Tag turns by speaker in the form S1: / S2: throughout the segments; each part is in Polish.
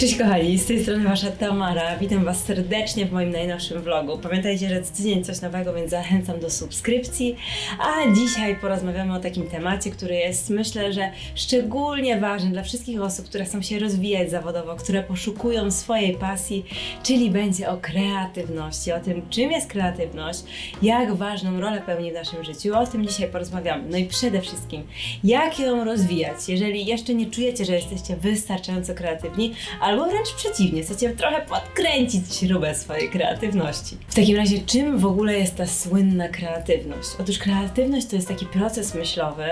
S1: Cześć kochani, z tej strony Wasza Tamara. Witam Was serdecznie w moim najnowszym vlogu. Pamiętajcie, że co tydzień coś nowego, więc zachęcam do subskrypcji. A dzisiaj porozmawiamy o takim temacie, który jest myślę, że szczególnie ważny dla wszystkich osób, które chcą się rozwijać zawodowo, które poszukują swojej pasji, czyli będzie o kreatywności, o tym czym jest kreatywność, jak ważną rolę pełni w naszym życiu. O tym dzisiaj porozmawiamy. No i przede wszystkim, jak ją rozwijać, jeżeli jeszcze nie czujecie, że jesteście wystarczająco kreatywni, albo wręcz przeciwnie, chcecie trochę podkręcić śrubę swojej kreatywności. W takim razie, czym w ogóle jest ta słynna kreatywność? Otóż kreatywność to jest taki proces myślowy,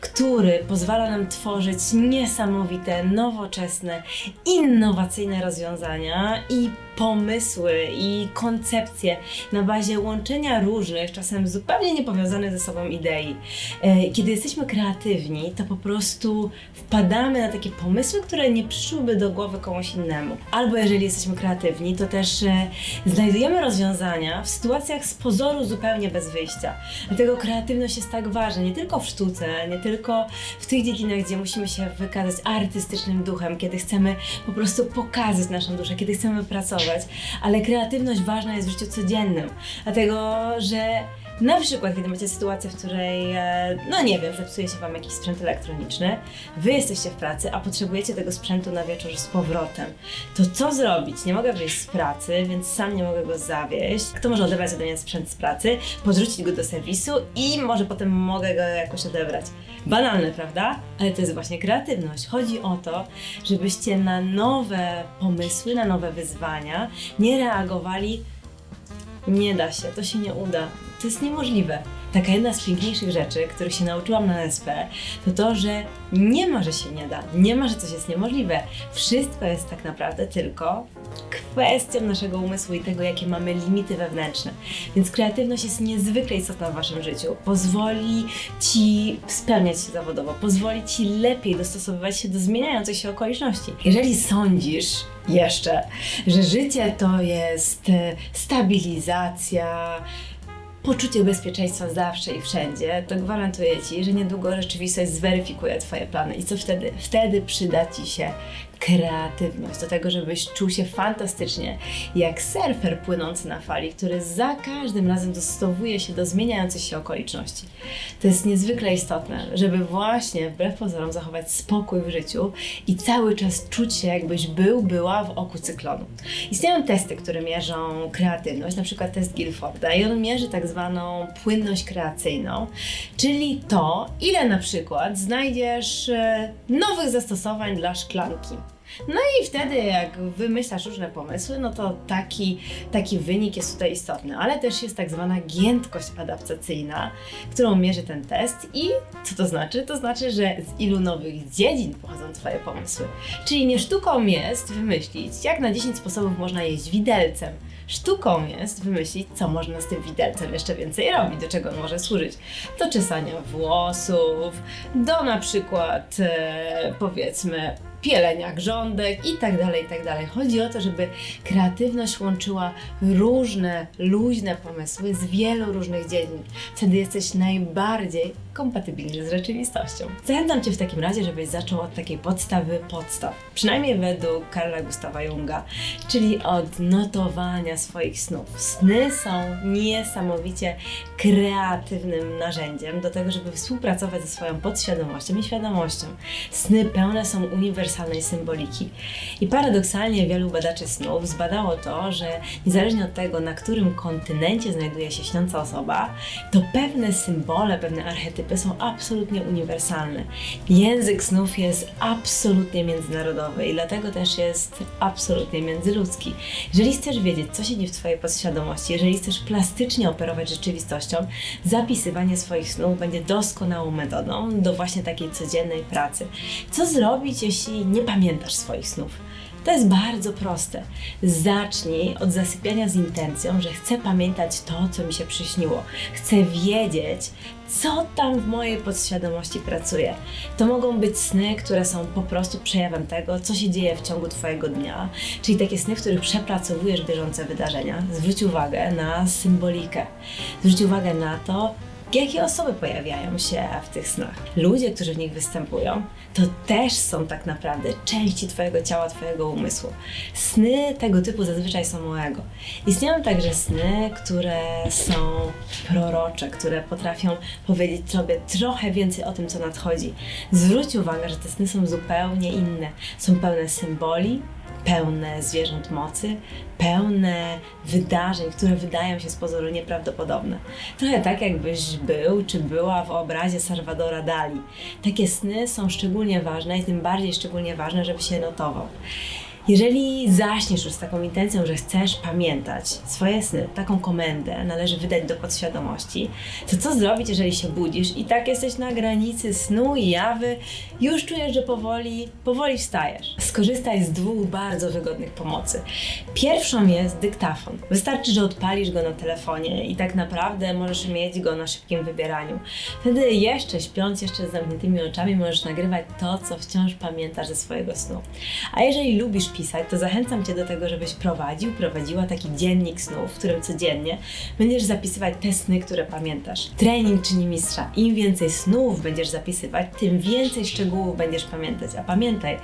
S1: który pozwala nam tworzyć niesamowite, nowoczesne, innowacyjne rozwiązania i pomysły i koncepcje na bazie łączenia różnych, czasem zupełnie niepowiązanych ze sobą idei. E, kiedy jesteśmy kreatywni, to po prostu wpadamy na takie pomysły, które nie przyszłyby do głowy komuś innemu. Albo jeżeli jesteśmy kreatywni, to też e, znajdujemy rozwiązania w sytuacjach z pozoru zupełnie bez wyjścia. Dlatego kreatywność jest tak ważna, nie tylko w sztuce, nie tylko w tych dziedzinach, gdzie musimy się wykazać artystycznym duchem, kiedy chcemy po prostu pokazać naszą duszę, kiedy chcemy pracować ale kreatywność ważna jest w życiu codziennym, dlatego że na przykład, kiedy macie sytuację, w której, e, no nie wiem, zepsuje się Wam jakiś sprzęt elektroniczny, Wy jesteście w pracy, a potrzebujecie tego sprzętu na wieczór z powrotem, to co zrobić? Nie mogę wyjść z pracy, więc sam nie mogę go zawieść. Kto może odebrać ode mnie sprzęt z pracy, podrzucić go do serwisu i może potem mogę go jakoś odebrać. Banalne, prawda? Ale to jest właśnie kreatywność. Chodzi o to, żebyście na nowe pomysły, na nowe wyzwania nie reagowali nie da się, to się nie uda, to jest niemożliwe. Taka jedna z piękniejszych rzeczy, których się nauczyłam na SP, to to, że nie ma, że się nie da, nie ma, że coś jest niemożliwe. Wszystko jest tak naprawdę tylko kwestią naszego umysłu i tego, jakie mamy limity wewnętrzne. Więc kreatywność jest niezwykle istotna w Waszym życiu. Pozwoli Ci spełniać się zawodowo, pozwoli Ci lepiej dostosowywać się do zmieniających się okoliczności. Jeżeli sądzisz, jeszcze, że życie to jest e, stabilizacja, poczucie bezpieczeństwa zawsze i wszędzie, to gwarantuję Ci, że niedługo rzeczywistość zweryfikuje Twoje plany. I co wtedy? Wtedy przyda Ci się kreatywność, do tego, żebyś czuł się fantastycznie, jak surfer płynący na fali, który za każdym razem dostosowuje się do zmieniających się okoliczności. To jest niezwykle istotne, żeby właśnie wbrew pozorom zachować spokój w życiu i cały czas czuć się, jakbyś był, była w oku cyklonu. Istnieją testy, które mierzą kreatywność, na przykład test Guilforda i on mierzy tak zwaną płynność kreacyjną, czyli to, ile na przykład znajdziesz e, nowych zastosowań dla szklanki. No i wtedy, jak wymyślasz różne pomysły, no to taki, taki wynik jest tutaj istotny. Ale też jest tak zwana giętkość adaptacyjna, którą mierzy ten test. I co to znaczy? To znaczy, że z ilu nowych dziedzin pochodzą Twoje pomysły. Czyli nie sztuką jest wymyślić, jak na 10 sposobów można jeść widelcem. Sztuką jest wymyślić, co można z tym widelcem jeszcze więcej robić, do czego on może służyć. Do czesania włosów, do na przykład e, powiedzmy pielenia grządek i tak dalej, i tak dalej. Chodzi o to, żeby kreatywność łączyła różne, luźne pomysły z wielu różnych dziedzin. Wtedy jesteś najbardziej kompatybilny z rzeczywistością. Zachęcam Cię w takim razie, żebyś zaczął od takiej podstawy podstaw. Przynajmniej według Karla Gustawa Junga, czyli od notowania swoich snów. Sny są niesamowicie kreatywnym narzędziem do tego, żeby współpracować ze swoją podświadomością i świadomością. Sny pełne są uniwersalnej symboliki. I paradoksalnie wielu badaczy snów zbadało to, że niezależnie od tego, na którym kontynencie znajduje się śniąca osoba, to pewne symbole, pewne archetypy są absolutnie uniwersalne. Język snów jest absolutnie międzynarodowy i dlatego też jest absolutnie międzyludzki. Jeżeli chcesz wiedzieć, co się dzieje w Twojej podświadomości, jeżeli chcesz plastycznie operować rzeczywistością, zapisywanie swoich snów będzie doskonałą metodą do właśnie takiej codziennej pracy. Co zrobić, jeśli nie pamiętasz swoich snów? To jest bardzo proste. Zacznij od zasypiania z intencją, że chcę pamiętać to, co mi się przyśniło. Chcę wiedzieć, co tam w mojej podświadomości pracuje. To mogą być sny, które są po prostu przejawem tego, co się dzieje w ciągu Twojego dnia, czyli takie sny, w których przepracowujesz bieżące wydarzenia. Zwróć uwagę na symbolikę. Zwróć uwagę na to, jakie osoby pojawiają się w tych snach. Ludzie, którzy w nich występują, to też są tak naprawdę części Twojego ciała, Twojego umysłu. Sny tego typu zazwyczaj są małego. Istnieją także sny, które są prorocze, które potrafią powiedzieć Tobie trochę więcej o tym, co nadchodzi. Zwróć uwagę, że te sny są zupełnie inne. Są pełne symboli, pełne zwierząt mocy, pełne wydarzeń, które wydają się z pozoru nieprawdopodobne. Trochę tak, jakbyś był czy była w obrazie Salvadora Dali. Takie sny są szczególnie ważne i tym bardziej szczególnie ważne, żeby się notował. Jeżeli zaśniesz już z taką intencją, że chcesz pamiętać swoje sny, taką komendę należy wydać do podświadomości, to co zrobić, jeżeli się budzisz i tak jesteś na granicy snu i jawy, już czujesz, że powoli, powoli wstajesz. Skorzystaj z dwóch bardzo wygodnych pomocy. Pierwszą jest dyktafon. Wystarczy, że odpalisz go na telefonie i tak naprawdę możesz mieć go na szybkim wybieraniu. Wtedy jeszcze śpiąc, jeszcze z zamkniętymi oczami możesz nagrywać to, co wciąż pamiętasz ze swojego snu. A jeżeli lubisz pisać, to zachęcam Cię do tego, żebyś prowadził, prowadziła taki dziennik snów, w którym codziennie będziesz zapisywać te sny, które pamiętasz. Trening czyni mistrza. Im więcej snów będziesz zapisywać, tym więcej szczegółów będziesz pamiętać. A pamiętaj,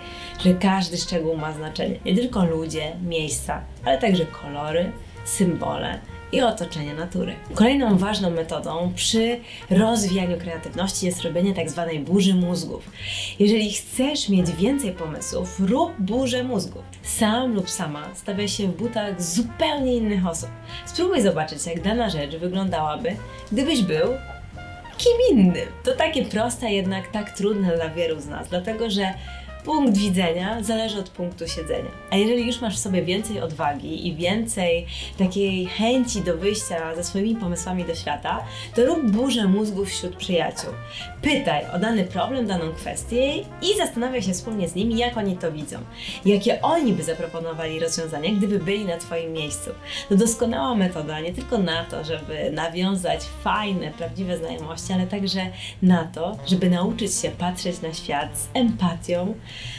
S1: że każdy szczegół ma znaczenie. Nie tylko ludzie, miejsca, ale także kolory, symbole i otoczenie natury. Kolejną ważną metodą przy rozwijaniu kreatywności jest robienie tak zwanej burzy mózgów. Jeżeli chcesz mieć więcej pomysłów, rób burzę mózgów. Sam lub sama stawiaj się w butach zupełnie innych osób. Spróbuj zobaczyć, jak dana rzecz wyglądałaby, gdybyś był kim innym. To takie proste, jednak tak trudne dla wielu z nas, dlatego że punkt widzenia zależy od punktu siedzenia. A jeżeli już masz w sobie więcej odwagi i więcej takiej chęci do wyjścia ze swoimi pomysłami do świata, to rób burzę mózgów wśród przyjaciół. Pytaj o dany problem, daną kwestię i zastanawiaj się wspólnie z nimi, jak oni to widzą. Jakie oni by zaproponowali rozwiązania, gdyby byli na Twoim miejscu. To doskonała metoda nie tylko na to, żeby nawiązać fajne, prawdziwe znajomości, ale także na to, żeby nauczyć się patrzeć na świat z empatią,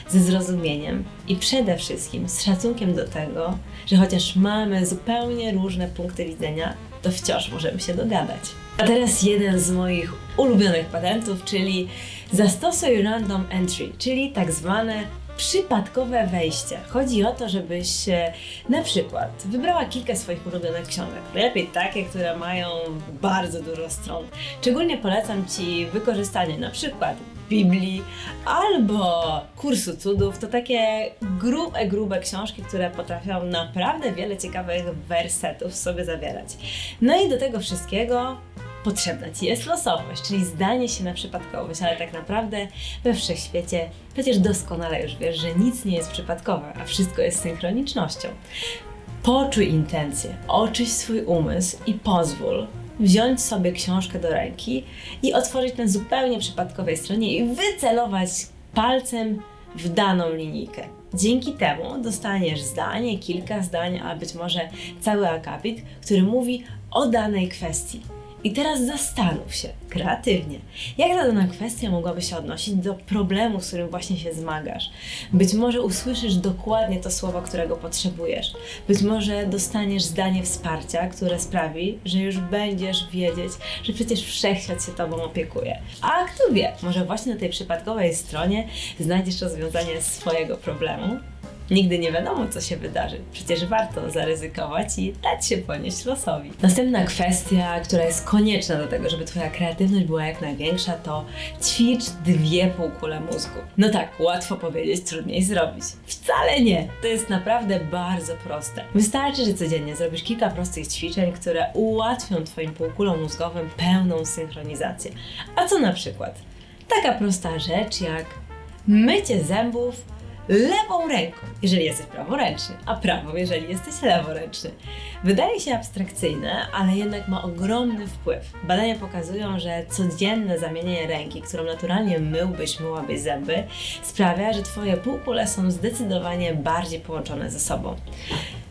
S1: ze zrozumieniem i przede wszystkim z szacunkiem do tego, że chociaż mamy zupełnie różne punkty widzenia, to wciąż możemy się dogadać. A teraz jeden z moich ulubionych patentów, czyli zastosuj random entry, czyli tak zwane przypadkowe wejście. Chodzi o to, żebyś na przykład wybrała kilka swoich ulubionych książek. Najlepiej takie, które mają bardzo dużo stron. Szczególnie polecam Ci wykorzystanie na przykład Biblii albo Kursu Cudów. To takie grube, grube książki, które potrafią naprawdę wiele ciekawych wersetów sobie zawierać. No i do tego wszystkiego potrzebna Ci jest losowość, czyli zdanie się na przypadkowość, ale tak naprawdę we wszechświecie przecież doskonale już wiesz, że nic nie jest przypadkowe, a wszystko jest synchronicznością. Poczuj intencję, oczyś swój umysł i pozwól, wziąć sobie książkę do ręki i otworzyć na zupełnie przypadkowej stronie i wycelować palcem w daną linijkę. Dzięki temu dostaniesz zdanie, kilka zdań, a być może cały akapit, który mówi o danej kwestii. I teraz zastanów się kreatywnie, jak ta dana kwestia mogłaby się odnosić do problemu, z którym właśnie się zmagasz. Być może usłyszysz dokładnie to słowo, którego potrzebujesz. Być może dostaniesz zdanie wsparcia, które sprawi, że już będziesz wiedzieć, że przecież wszechświat się Tobą opiekuje. A kto wie, może właśnie na tej przypadkowej stronie znajdziesz rozwiązanie swojego problemu Nigdy nie wiadomo, co się wydarzy. Przecież warto zaryzykować i dać się ponieść losowi. Następna kwestia, która jest konieczna do tego, żeby Twoja kreatywność była jak największa, to ćwicz dwie półkule mózgu. No tak, łatwo powiedzieć, trudniej zrobić. Wcale nie. To jest naprawdę bardzo proste. Wystarczy, że codziennie zrobisz kilka prostych ćwiczeń, które ułatwią Twoim półkulom mózgowym pełną synchronizację. A co na przykład? Taka prosta rzecz jak mycie zębów lewą ręką, jeżeli jesteś praworęczny, a prawą, jeżeli jesteś leworęczny. Wydaje się abstrakcyjne, ale jednak ma ogromny wpływ. Badania pokazują, że codzienne zamienienie ręki, którą naturalnie myłbyś, myłabyś zęby, sprawia, że Twoje półkule są zdecydowanie bardziej połączone ze sobą.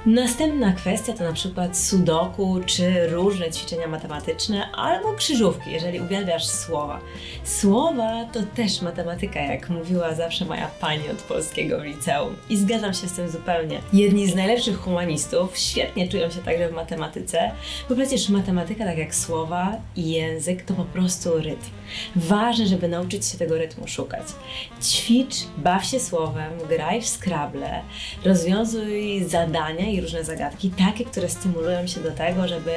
S1: Następna kwestia to na przykład sudoku czy różne ćwiczenia matematyczne albo krzyżówki, jeżeli uwielbiasz słowa. Słowa to też matematyka, jak mówiła zawsze moja pani od polskiego w liceum. I zgadzam się z tym zupełnie. Jedni z najlepszych humanistów świetnie czują się także w matematyce, bo przecież matematyka, tak jak słowa i język, to po prostu rytm. Ważne, żeby nauczyć się tego rytmu szukać. Ćwicz, baw się słowem, graj w Scrabble, rozwiązuj zadania i różne zagadki, takie, które stymulują się do tego, żeby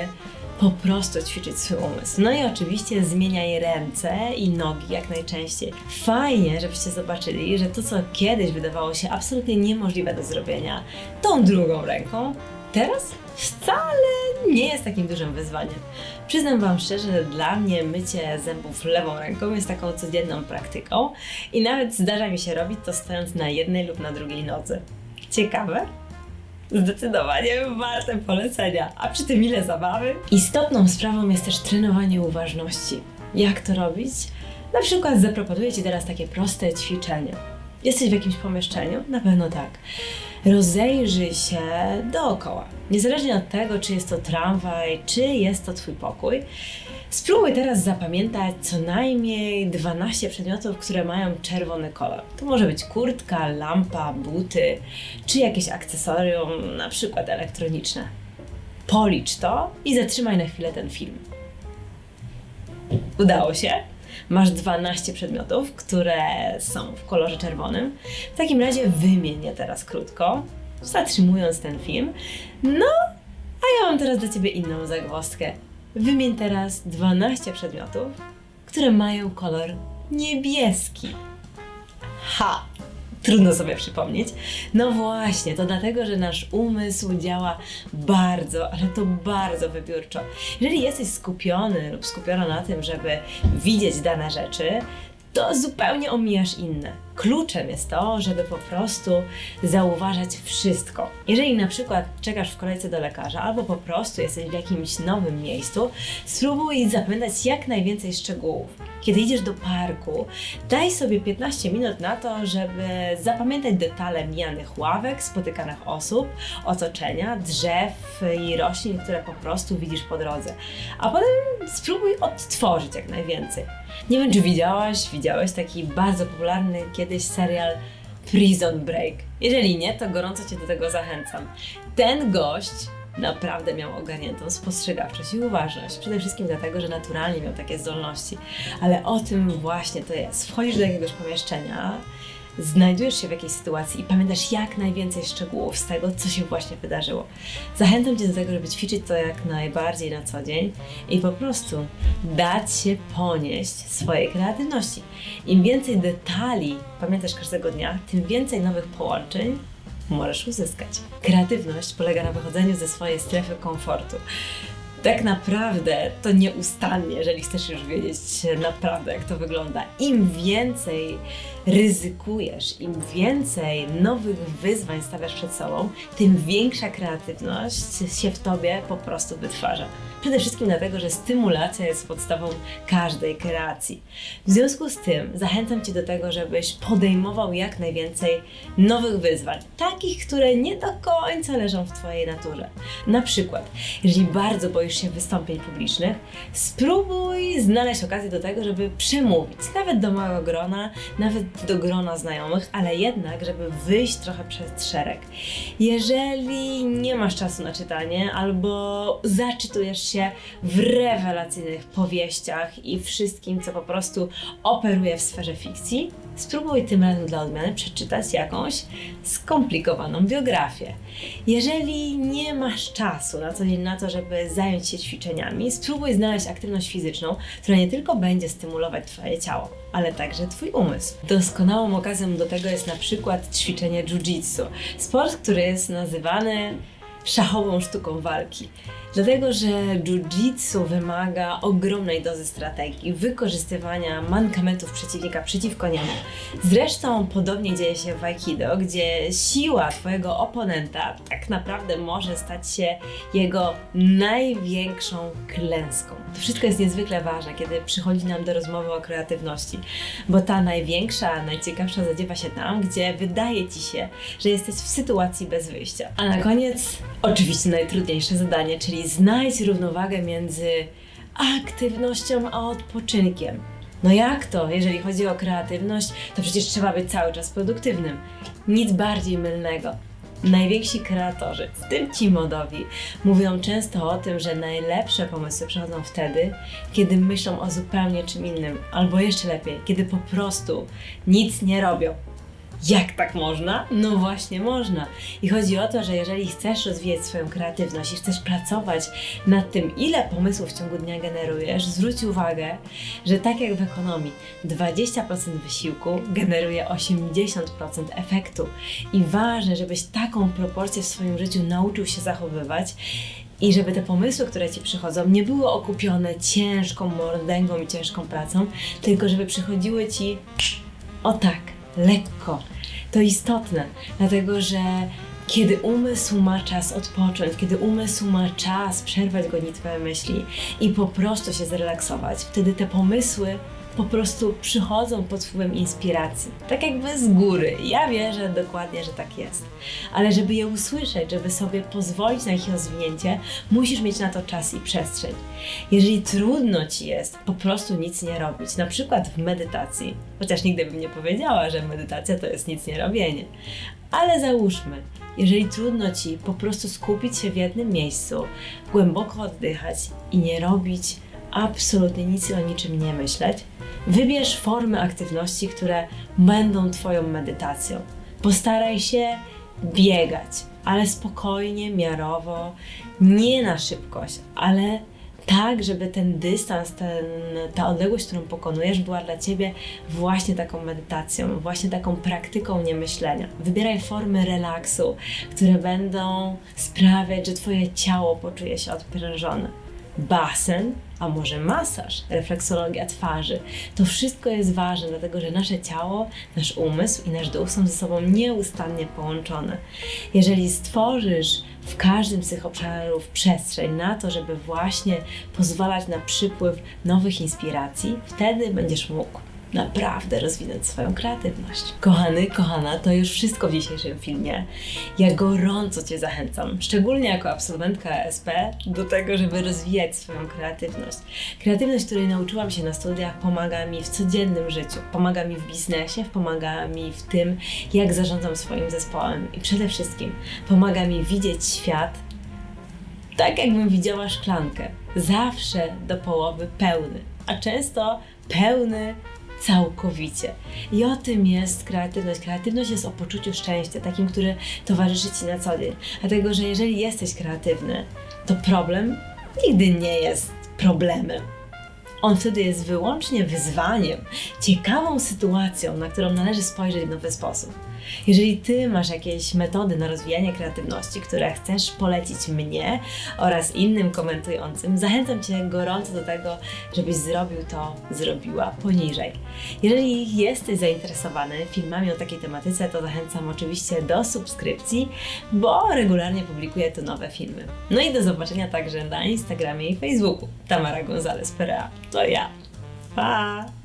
S1: po prostu ćwiczyć swój umysł. No i oczywiście zmieniaj ręce i nogi jak najczęściej. Fajnie, żebyście zobaczyli, że to, co kiedyś wydawało się absolutnie niemożliwe do zrobienia, tą drugą ręką, teraz wcale nie jest takim dużym wyzwaniem. Przyznam Wam szczerze, że dla mnie mycie zębów lewą ręką jest taką codzienną praktyką i nawet zdarza mi się robić to stojąc na jednej lub na drugiej nodze. Ciekawe? Zdecydowanie warte polecenia. A przy tym ile zabawy? Istotną sprawą jest też trenowanie uważności. Jak to robić? Na przykład zaproponuję Ci teraz takie proste ćwiczenie. Jesteś w jakimś pomieszczeniu? Na pewno tak. Rozejrzyj się dookoła. Niezależnie od tego, czy jest to tramwaj, czy jest to Twój pokój, Spróbuj teraz zapamiętać co najmniej 12 przedmiotów, które mają czerwony kolor. To może być kurtka, lampa, buty, czy jakieś akcesorium, na przykład elektroniczne. Policz to i zatrzymaj na chwilę ten film. Udało się? Masz 12 przedmiotów, które są w kolorze czerwonym. W takim razie wymień je teraz krótko, zatrzymując ten film. No, a ja mam teraz dla Ciebie inną zagwozdkę. Wymień teraz 12 przedmiotów, które mają kolor niebieski. Ha! Trudno sobie przypomnieć. No właśnie, to dlatego, że nasz umysł działa bardzo, ale to bardzo wybiórczo. Jeżeli jesteś skupiony lub skupiona na tym, żeby widzieć dane rzeczy, to zupełnie omijasz inne. Kluczem jest to, żeby po prostu zauważać wszystko. Jeżeli na przykład czekasz w kolejce do lekarza, albo po prostu jesteś w jakimś nowym miejscu, spróbuj zapamiętać jak najwięcej szczegółów. Kiedy idziesz do parku, daj sobie 15 minut na to, żeby zapamiętać detale mijanych ławek, spotykanych osób, otoczenia, drzew i roślin, które po prostu widzisz po drodze. A potem spróbuj odtworzyć jak najwięcej. Nie wiem, czy widziałaś, widziałeś taki bardzo popularny kiedyś serial Prison Break. Jeżeli nie, to gorąco Cię do tego zachęcam. Ten gość naprawdę miał ogarniętą spostrzegawczość i uważność. Przede wszystkim dlatego, że naturalnie miał takie zdolności. Ale o tym właśnie to jest. Wchodzisz do jakiegoś pomieszczenia, znajdujesz się w jakiejś sytuacji i pamiętasz jak najwięcej szczegółów z tego, co się właśnie wydarzyło. Zachęcam Cię do tego, żeby ćwiczyć to jak najbardziej na co dzień i po prostu dać się ponieść swojej kreatywności. Im więcej detali pamiętasz każdego dnia, tym więcej nowych połączeń możesz uzyskać. Kreatywność polega na wychodzeniu ze swojej strefy komfortu tak naprawdę to nieustannie, jeżeli chcesz już wiedzieć naprawdę, jak to wygląda. Im więcej ryzykujesz, im więcej nowych wyzwań stawiasz przed sobą, tym większa kreatywność się w tobie po prostu wytwarza. Przede wszystkim dlatego, że stymulacja jest podstawą każdej kreacji. W związku z tym zachęcam Cię do tego, żebyś podejmował jak najwięcej nowych wyzwań, takich, które nie do końca leżą w Twojej naturze. Na przykład, jeżeli bardzo boisz się wystąpień publicznych, spróbuj znaleźć okazję do tego, żeby przemówić, nawet do małego grona, nawet do grona znajomych, ale jednak, żeby wyjść trochę przed szereg. Jeżeli nie masz czasu na czytanie albo zaczytujesz się w rewelacyjnych powieściach i wszystkim, co po prostu operuje w sferze fikcji, spróbuj tym razem dla odmiany przeczytać jakąś skomplikowaną biografię. Jeżeli nie masz czasu na co dzień na to, żeby zająć się ćwiczeniami, spróbuj znaleźć aktywność fizyczną, która nie tylko będzie stymulować Twoje ciało, ale także Twój umysł. Doskonałą okazją do tego jest na przykład ćwiczenie jiu-jitsu. Sport, który jest nazywany szachową sztuką walki. Dlatego, że jiu-jitsu wymaga ogromnej dozy strategii, wykorzystywania mankamentów przeciwnika przeciwko niemu. Zresztą podobnie dzieje się w Aikido, gdzie siła Twojego oponenta tak naprawdę może stać się jego największą klęską. To wszystko jest niezwykle ważne, kiedy przychodzi nam do rozmowy o kreatywności, bo ta największa, najciekawsza zadziewa się tam, gdzie wydaje Ci się, że jesteś w sytuacji bez wyjścia. A na koniec, oczywiście najtrudniejsze zadanie, czyli znajdź równowagę między aktywnością a odpoczynkiem. No jak to? Jeżeli chodzi o kreatywność, to przecież trzeba być cały czas produktywnym. Nic bardziej mylnego. Najwięksi kreatorzy, w tym ci modowi, mówią często o tym, że najlepsze pomysły przychodzą wtedy, kiedy myślą o zupełnie czym innym, albo jeszcze lepiej, kiedy po prostu nic nie robią. Jak tak można? No właśnie można. I chodzi o to, że jeżeli chcesz rozwijać swoją kreatywność i chcesz pracować nad tym, ile pomysłów w ciągu dnia generujesz, zwróć uwagę, że tak jak w ekonomii, 20% wysiłku generuje 80% efektu. I ważne, żebyś taką proporcję w swoim życiu nauczył się zachowywać i żeby te pomysły, które ci przychodzą, nie były okupione ciężką mordęgą i ciężką pracą, tylko żeby przychodziły ci o tak, lekko. To istotne, dlatego że kiedy umysł ma czas odpocząć, kiedy umysł ma czas przerwać gonitwę myśli i po prostu się zrelaksować, wtedy te pomysły po prostu przychodzą pod wpływem inspiracji. Tak jakby z góry. Ja wierzę dokładnie, że tak jest. Ale żeby je usłyszeć, żeby sobie pozwolić na ich rozwinięcie, musisz mieć na to czas i przestrzeń. Jeżeli trudno ci jest po prostu nic nie robić, na przykład w medytacji, chociaż nigdy bym nie powiedziała, że medytacja to jest nic nie robienie, ale załóżmy, jeżeli trudno ci po prostu skupić się w jednym miejscu, głęboko oddychać i nie robić absolutnie nic i o niczym nie myśleć, wybierz formy aktywności, które będą Twoją medytacją. Postaraj się biegać, ale spokojnie, miarowo, nie na szybkość, ale tak, żeby ten dystans, ten, ta odległość, którą pokonujesz, była dla Ciebie właśnie taką medytacją, właśnie taką praktyką niemyślenia. Wybieraj formy relaksu, które będą sprawiać, że Twoje ciało poczuje się odprężone. Basen a może masaż, refleksologia twarzy. To wszystko jest ważne, dlatego że nasze ciało, nasz umysł i nasz duch są ze sobą nieustannie połączone. Jeżeli stworzysz w każdym z tych obszarów przestrzeń na to, żeby właśnie pozwalać na przypływ nowych inspiracji, wtedy będziesz mógł naprawdę rozwinąć swoją kreatywność. Kochany, kochana, to już wszystko w dzisiejszym filmie. Ja gorąco Cię zachęcam, szczególnie jako absolwentka ASP, do tego, żeby rozwijać swoją kreatywność. Kreatywność, której nauczyłam się na studiach, pomaga mi w codziennym życiu, pomaga mi w biznesie, pomaga mi w tym, jak zarządzam swoim zespołem i przede wszystkim pomaga mi widzieć świat tak, jakbym widziała szklankę. Zawsze do połowy pełny, a często pełny całkowicie. I o tym jest kreatywność. Kreatywność jest o poczuciu szczęścia, takim, który towarzyszy Ci na co dzień. Dlatego, że jeżeli jesteś kreatywny, to problem nigdy nie jest problemem. On wtedy jest wyłącznie wyzwaniem, ciekawą sytuacją, na którą należy spojrzeć w nowy sposób. Jeżeli Ty masz jakieś metody na rozwijanie kreatywności, które chcesz polecić mnie oraz innym komentującym, zachęcam Cię gorąco do tego, żebyś zrobił to, zrobiła poniżej. Jeżeli jesteś zainteresowany filmami o takiej tematyce, to zachęcam oczywiście do subskrypcji, bo regularnie publikuję tu nowe filmy. No i do zobaczenia także na Instagramie i Facebooku. Tamara Gonzalez Perea. To ja. Pa!